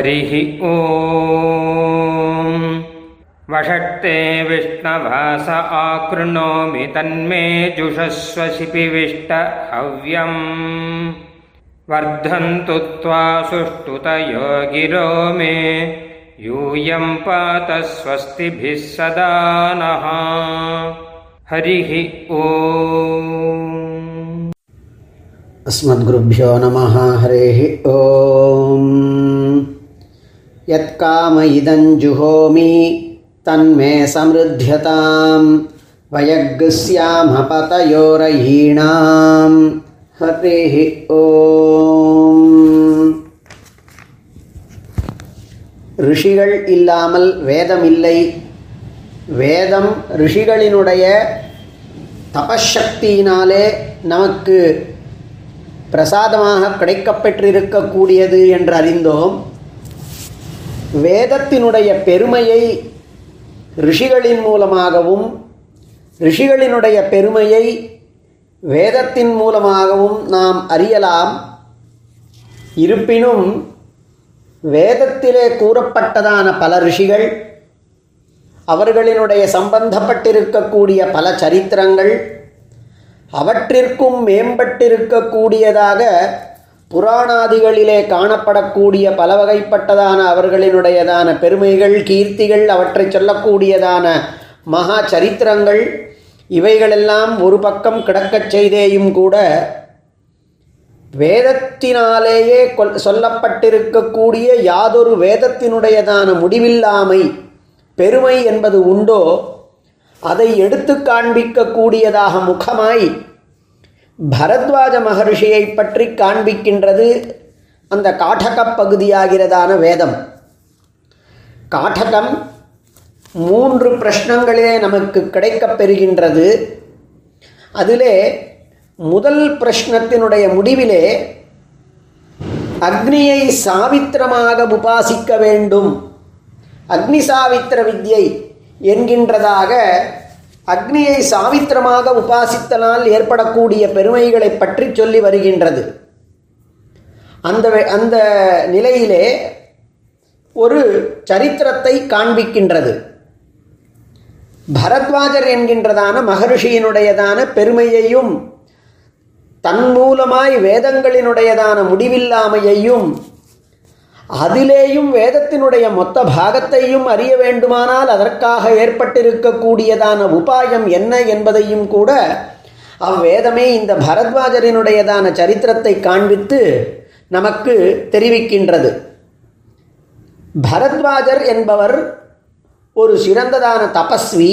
हरिः ॐ। वषट्ते विष्णवास आकृणोमि तन्मे जुषस्व शिपिविष्ट हव्यम्। वर्धन्तु त्वा सुष्ठुतयो गिरो मे। यूयं पात स्वस्तिभिः सदा नः। हरिः ॐ। अस्मद्गुरुभ्यो नमः हरिः ॐ यत्काम इदं जुहोमि तन्मे समृद्ध्यतां वयग्स्यामपतयोरयीणां हरिः ॐ ரிஷிகள் இல்லாமல் வேதம் இல்லை வேதம் ரிஷிகளினுடைய தபசக்தியினாலே நமக்கு பிரசாதமாக கிடைக்கப்பெற்றிருக்கக்கூடியது என்று அறிந்தோம் வேதத்தினுடைய பெருமையை ரிஷிகளின் மூலமாகவும் ரிஷிகளினுடைய பெருமையை வேதத்தின் மூலமாகவும் நாம் அறியலாம். இருப்பினும் வேதத்திலே கூறப்பட்டதான பல ரிஷிகள் அவர்களினுடைய சம்பந்தப்பட்டிருக்கக்கூடிய பல சரித்திரங்கள் அவற்றிற்கும் மேம்பட்டிருக்கக்கூடியதாக புராணாதிகளிலே காணப்படக்கூடிய பல வகைப்பட்டதான அவர்களினுடையதான பெருமைகள் கீர்த்திகள் அவற்றை சொல்லக்கூடியதான மகா சரித்திரங்கள் இவைகளெல்லாம் ஒரு பக்கம் கிடக்கச் செய்தேயும் கூட வேதத்தினாலேயே கொல் சொல்லப்பட்டிருக்கக்கூடிய யாதொரு வேதத்தினுடையதான முடிவில்லாமை பெருமை என்பது உண்டோ அதை எடுத்து காண்பிக்கக்கூடியதாக முகமாய் பரத்வாஜ மகர்ஷியை பற்றி காண்பிக்கின்றது அந்த காட்டகப் பகுதியாகிறதான வேதம். காட்டகம் மூன்று பிரஷ்னங்களிலே நமக்கு கிடைக்கப் பெறுகின்றது. அதிலே முதல் பிரஷ்னத்தினுடைய முடிவிலே அக்னியை சாவித்திரமாக உபாசிக்க வேண்டும். அக்னி சாவித்திர வித்யை என்கின்றதாக அக்னியை சாவித்திரமாக உபாசித்தனால் ஏற்படக்கூடிய பெருமைகளை பற்றி சொல்லி வருகின்றது. அந்த அந்த நிலையிலே ஒரு சரித்திரத்தை காண்பிக்கின்றது. பரத்வாஜர் என்கின்றதான மகர்ஷியினுடையதான பெருமையையும் தன் மூலமாய் வேதங்களினுடையதான முடிவில்லாமையையும் அதிலேயும் வேதத்தினுடைய மொத்த பாகத்தையும் அறிய வேண்டுமானால் அதற்காக ஏற்பட்டிருக்கக்கூடியதான உபாயம் என்ன என்பதையும் கூட அவ்வேதமே இந்த பரத்வாஜரினுடையதான சரித்திரத்தை காண்பித்து நமக்கு தெரிவிக்கின்றது. பரத்வாஜர் என்பவர் ஒரு சிறந்ததான தபஸ்வி.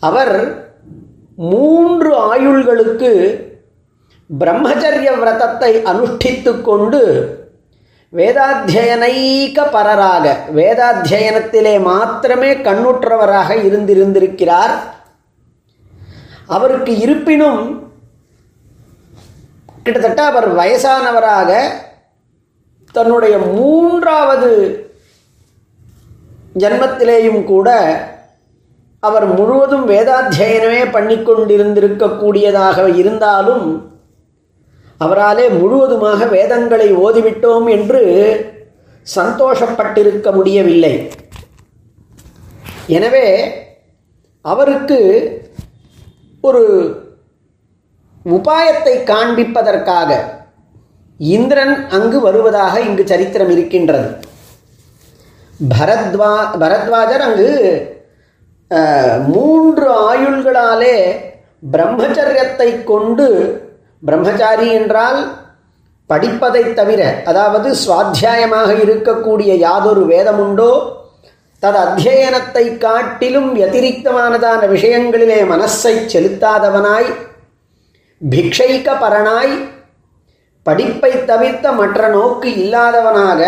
அவர் மூன்று ஆயுள்களுக்கு பிரம்மச்சரிய விரதத்தை அனுஷ்டித்து கொண்டு வேதாத்தியனைக்க பரராக வேதாத்தியனத்திலே மாத்திரமே கண்ணுற்றவராக இருந்திருந்திருக்கிறார். அவருக்கு இருப்பினும் கிட்டத்தட்ட அவர் வயசானவராக தன்னுடைய மூன்றாவது ஜன்மத்திலேயும் கூட அவர் முழுவதும் வேதாத்தியனமே பண்ணிக்கொண்டிருந்திருக்கக்கூடியதாக இருந்தாலும் அவராலே முழுவதுமாக வேதங்களை ஓதிவிட்டோம் என்று சந்தோஷப்பட்டிருக்க முடியவில்லை. எனவே அவருக்கு ஒரு உபாயத்தை காண்பிப்பதற்காக இந்திரன் அங்கு வருவதாக இங்கு சரித்திரம் இருக்கின்றது. பரத்வா பரத்வாஜர் அங்கு மூன்று ஆயுள்களாலே பிரம்மச்சரியத்தை கொண்டு பிரம்மச்சாரி என்றால் படிப்பதை தவிர அதாவது சுவாத்தியாயமாக இருக்கக்கூடிய யாதொரு வேதமுண்டோ தது அத்தியனத்தை காட்டிலும் வத்திரிக்தமானதான விஷயங்களிலே மனசை செலுத்தாதவனாய் பிக்ஷைக்க பரனாய் படிப்பை தவிர்த்த மற்ற நோக்கு இல்லாதவனாக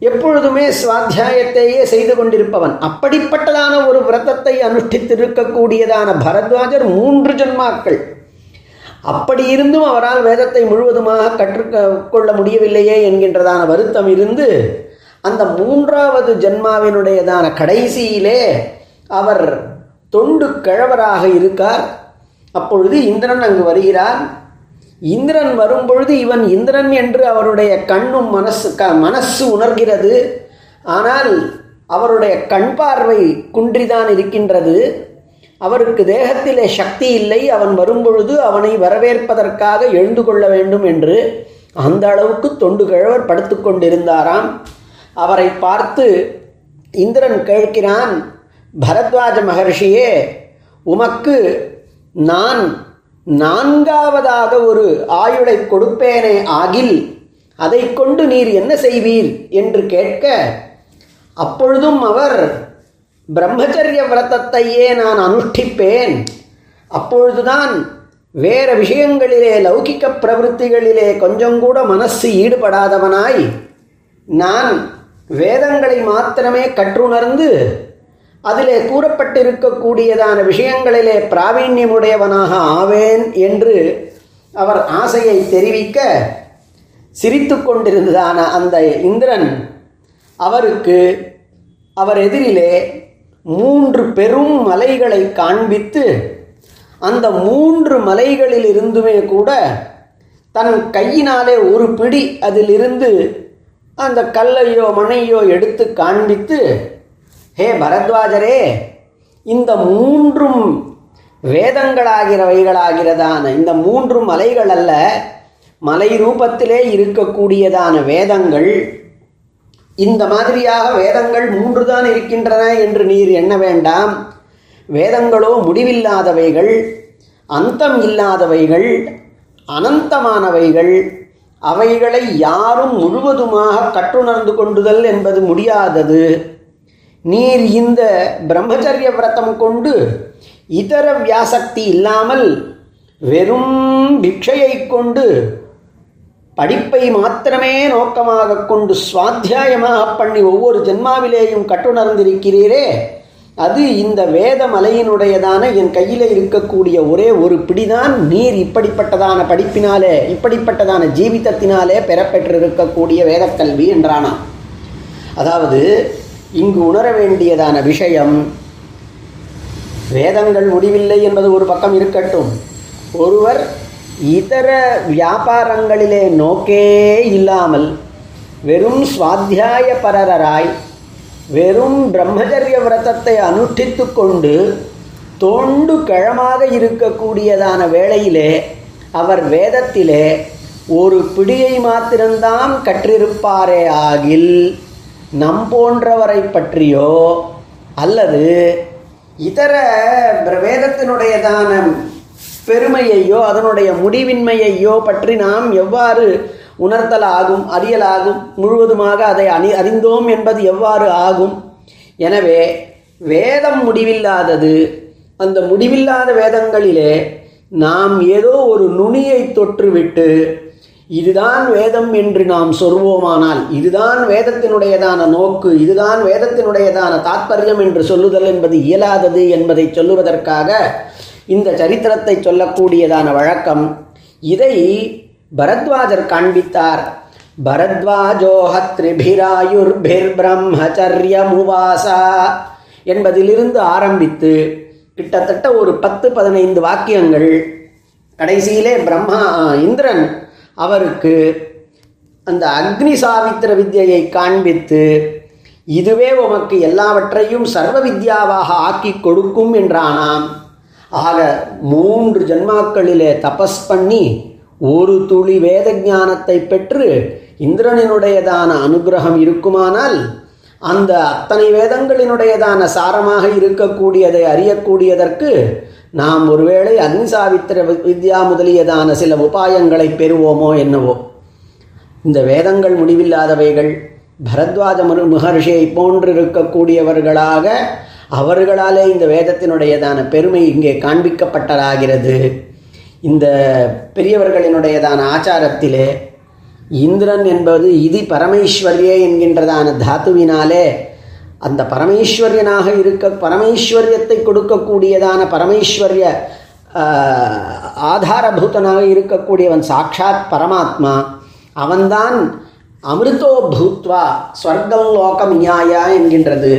எப்பொழுதுமே சுவாத்தியாயத்தையே செய்து கொண்டிருப்பவன். அப்படிப்பட்டதான ஒரு விரதத்தை அனுஷ்டித்திருக்கக்கூடியதான பரத்வாஜர் மூன்று ஜன்மாக்கள். அப்படி இருந்தும் அவரால் வேதத்தை முழுவதுமாக கற்றுக்கொள்ள முடியவில்லையே என்கின்றதான வருத்தம் இருந்து அந்த மூன்றாவது ஜென்மாவினுடையதான கடைசியிலே அவர் தொண்டு கிழவராக இருக்கார். அப்பொழுது இந்திரன் அங்கு வருகிறார். இந்திரன் வரும்பொழுது இவன் இந்திரன் என்று அவருடைய கண்ணும் மனசு க மனசு உணர்கிறது. ஆனால் அவருடைய கண் பார்வை குன்றிதான் இருக்கின்றது. அவருக்கு தேகத்திலே சக்தி இல்லை அவன் வரும்பொழுது அவனை வரவேற்பதற்காக எழுந்து கொள்ள வேண்டும் என்று அந்த அளவுக்கு தொண்டு கிழவர் படுத்து கொண்டிருந்தாராம். அவரை பார்த்து இந்திரன் கேட்கிறான் பரத்வாஜ மகர்ஷியே உமக்கு நான் நான்காவதாக ஒரு ஆயுளை கொடுப்பேனே ஆகில் அதை கொண்டு நீர் என்ன செய்வீர்? என்று கேட்க அப்பொழுதும் அவர் பிரம்மச்சரிய விரதத்தையே நான் அனுஷ்டிப்பேன். அப்பொழுதுதான் வேற விஷயங்களிலே லௌகிக்க பிரவೃತ್ತಿகளிலே கொஞ்சம் கூட மனசு ஈடுபடாதவனாய் நான் வேதங்களை மாத்திரமே கற்றுணர்ந்து அதிலே கூறப்பட்டிருக்கக்கூடியதான விஷயங்களிலே பிராவீண்யமுடையவனாக ஆவேன் என்று அவர் ஆசையை தெரிவிக்க சிரித்து கொண்டிருந்ததான அந்த இந்திரன் அவருக்கு அவர் எதிரிலே மூன்று பெரும் மலைகளை காண்பித்து அந்த மூன்று மலைகளில் இருந்துமே கூட தன் கையினாலே ஒரு பிடி அதிலிருந்து அந்த கல்லையோ மனையோ எடுத்து காண்பித்து ஹே பரத்வாஜரே இந்த மூன்றும் வேதங்களாகிறவைகளாகிறதான இந்த மூன்று மலைகள் அல்ல மலை ரூபத்திலே இருக்கக்கூடியதான வேதங்கள் இந்த மாதிரியாக வேதங்கள் மூன்று தான் இருக்கின்றன என்று நீர் எண்ண வேண்டாம். வேதங்களோ முடிவில்லாதவைகள் அந்தம் இல்லாதவைகள் அனந்தமானவைகள் அவைகளை யாரும் முழுவதுமாக கற்றுணர்ந்து கொண்டுதல் என்பது முடியாதது. நீர் இந்த பிரம்மச்சரிய விரதம் கொண்டு இதர வியாசக்தி இல்லாமல் வெறும் பிக்ஷையை கொண்டு படிப்பை மாத்திரமே நோக்கமாக கொண்டு சுவாத்தியாயமாக பண்ணி ஒவ்வொரு ஜென்மாவிலேயும் கட்டுணர்ந்திருக்கிறீரே அது இந்த வேத மலையினுடையதான என் கையில் இருக்கக்கூடிய ஒரே ஒரு பிடிதான். நீர் இப்படிப்பட்டதான படிப்பினாலே இப்படிப்பட்டதான ஜீவிதத்தினாலே பெறப்பெற்றிருக்கக்கூடிய வேதக்கல்வி என்றானாம் அதாவது இங்கு உணர வேண்டியதான விஷயம் வேதங்கள் முடிவில்லை என்பது ஒரு பக்கம் இருக்கட்டும். ஒருவர் இதர வியாபாரங்களிலே நோக்கே இல்லாமல் வெறும் சுவாத்தியாயபரராய் வெறும் பிரம்மச்சரிய விரதத்தை அனுஷ்டித்து கொண்டு தோண்டு கிழமாக இருக்கக்கூடியதான வேளையிலே அவர் வேதத்திலே ஒரு பிடியை மாத்திரம்தான் கற்றிருப்பாரே ஆகில் நம் போன்றவரை பற்றியோ அல்லது இதர வேதத்தினுடையதான பெருமையையோ அதனுடைய முடிவின்மையையோ பற்றி நாம் எவ்வாறு உணர்த்தலாகும் அறியலாகும் முழுவதுமாக அதை அணி அறிந்தோம் என்பது எவ்வாறு ஆகும்? எனவே வேதம் முடிவில்லாதது அந்த முடிவில்லாத வேதங்களிலே நாம் ஏதோ ஒரு நுனியை தொற்றுவிட்டு இதுதான் வேதம் என்று நாம் சொல்வோமானால் இதுதான் வேதத்தினுடையதான நோக்கு இதுதான் வேதத்தினுடையதான தாத்பரியம் என்று சொல்லுதல் என்பது இயலாதது என்பதை சொல்லுவதற்காக இந்த சரித்திரத்தை சொல்லக்கூடியதான வழக்கம் இதை பரத்வாஜர் காண்பித்தார். பரத்வாஜோஹத்ரிபிராயுர்பிர் பிரம்மச்சரியமுவாசா என்பதிலிருந்து ஆரம்பித்து கிட்டத்தட்ட ஒரு பத்து பதினைந்து வாக்கியங்கள். கடைசியிலே பிரம்மா இந்திரன் அவருக்கு அந்த அக்னி சாவித்திர வித்யை காண்பித்து இதுவே உமக்கு எல்லாவற்றையும் சர்வ வித்யாவாக ஆக்கி கொடுக்கும் என்றானாம். ஆக மூன்று ஜன்மாக்களிலே தபஸ் பண்ணி ஒரு துளி வேத ஞானத்தை பெற்று இந்திரனினுடையதான அனுகிரகம் இருக்குமானால் அந்த அத்தனை வேதங்களினுடையதான சாரமாக இருக்கக்கூடியதை அறியக்கூடியதற்கு நாம் ஒருவேளை அக்னிசாவித்திர வித்யா முதலியதான சில உபாயங்களை பெறுவோமோ என்னவோ இந்த வேதங்கள் முடிவில்லாதவைகள் பரத்வாஜ மரு மகர்ஷியை போன்றிருக்கக்கூடியவர்களாக அவர்களாலே இந்த வேதத்தினுடையதான பெருமை இங்கே காண்பிக்கப்பட்டதாகிறது. இந்த பெரியவர்களினுடையதான ஆச்சாரத்திலே இந்திரன் என்பது இது பரமேஸ்வரியே என்கின்றதான தாத்துவினாலே அந்த பரமேஸ்வரியனாக இருக்க பரமேஸ்வரியத்தை கொடுக்கக்கூடியதான பரமேஸ்வரிய ஆதாரபூதனாக இருக்கக்கூடியவன் சாட்சாத் பரமாத்மா அவன்தான் அமிர்தோ பூத்வா ஸ்வர்க்கம் லோகம் நியாயா என்கின்றது.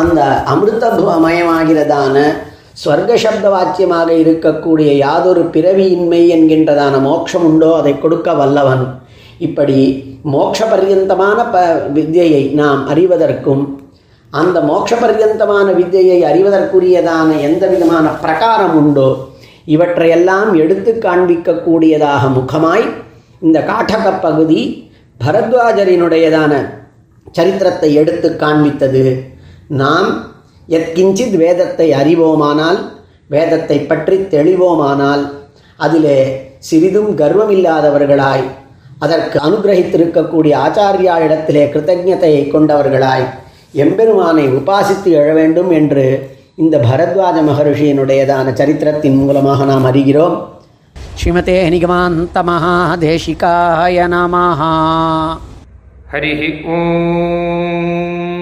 அந்த அமிர்த மயமாகிறதான ஸ்வர்க சப்த வாச்சியமாக இருக்கக்கூடிய யாதொரு பிறவியின்மை என்கின்றதான மோட்சம் உண்டோ அதை கொடுக்க வல்லவன். இப்படி மோட்ச பர்யந்தமான ப வித்தியை நாம் அறிவதற்கும் அந்த மோட்ச பர்யந்தமான வித்தியை அறிவதற்குரியதான எந்த விதமான பிரகாரம் உண்டோ இவற்றையெல்லாம் எடுத்து காண்பிக்கக்கூடியதாக முகமாய் இந்த காட்டக பகுதி பரத்வாஜரினுடையதான சரித்திரத்தை எடுத்து காண்பித்தது. நாம் எத்கிஞ்சித் வேதத்தை அறிவோமானால் வேதத்தை பற்றி தெளிவோமானால் அதிலே சிறிதும் கர்வமில்லாதவர்களாய் அதற்கு அனுகிரகித்திருக்கக்கூடிய ஆச்சாரியா இடத்திலே கிருத்தஜதையை கொண்டவர்களாய் எம்பெருமானை உபாசித்து எழ வேண்டும் என்று இந்த பரத்வாஜ மகரிஷியினுடையதான சரித்திரத்தின் மூலமாக நாம் அறிகிறோம். ஸ்ரீமதே நிகமாந்த மகாதேசிகாய நமஹா. ஹரி ஓம்.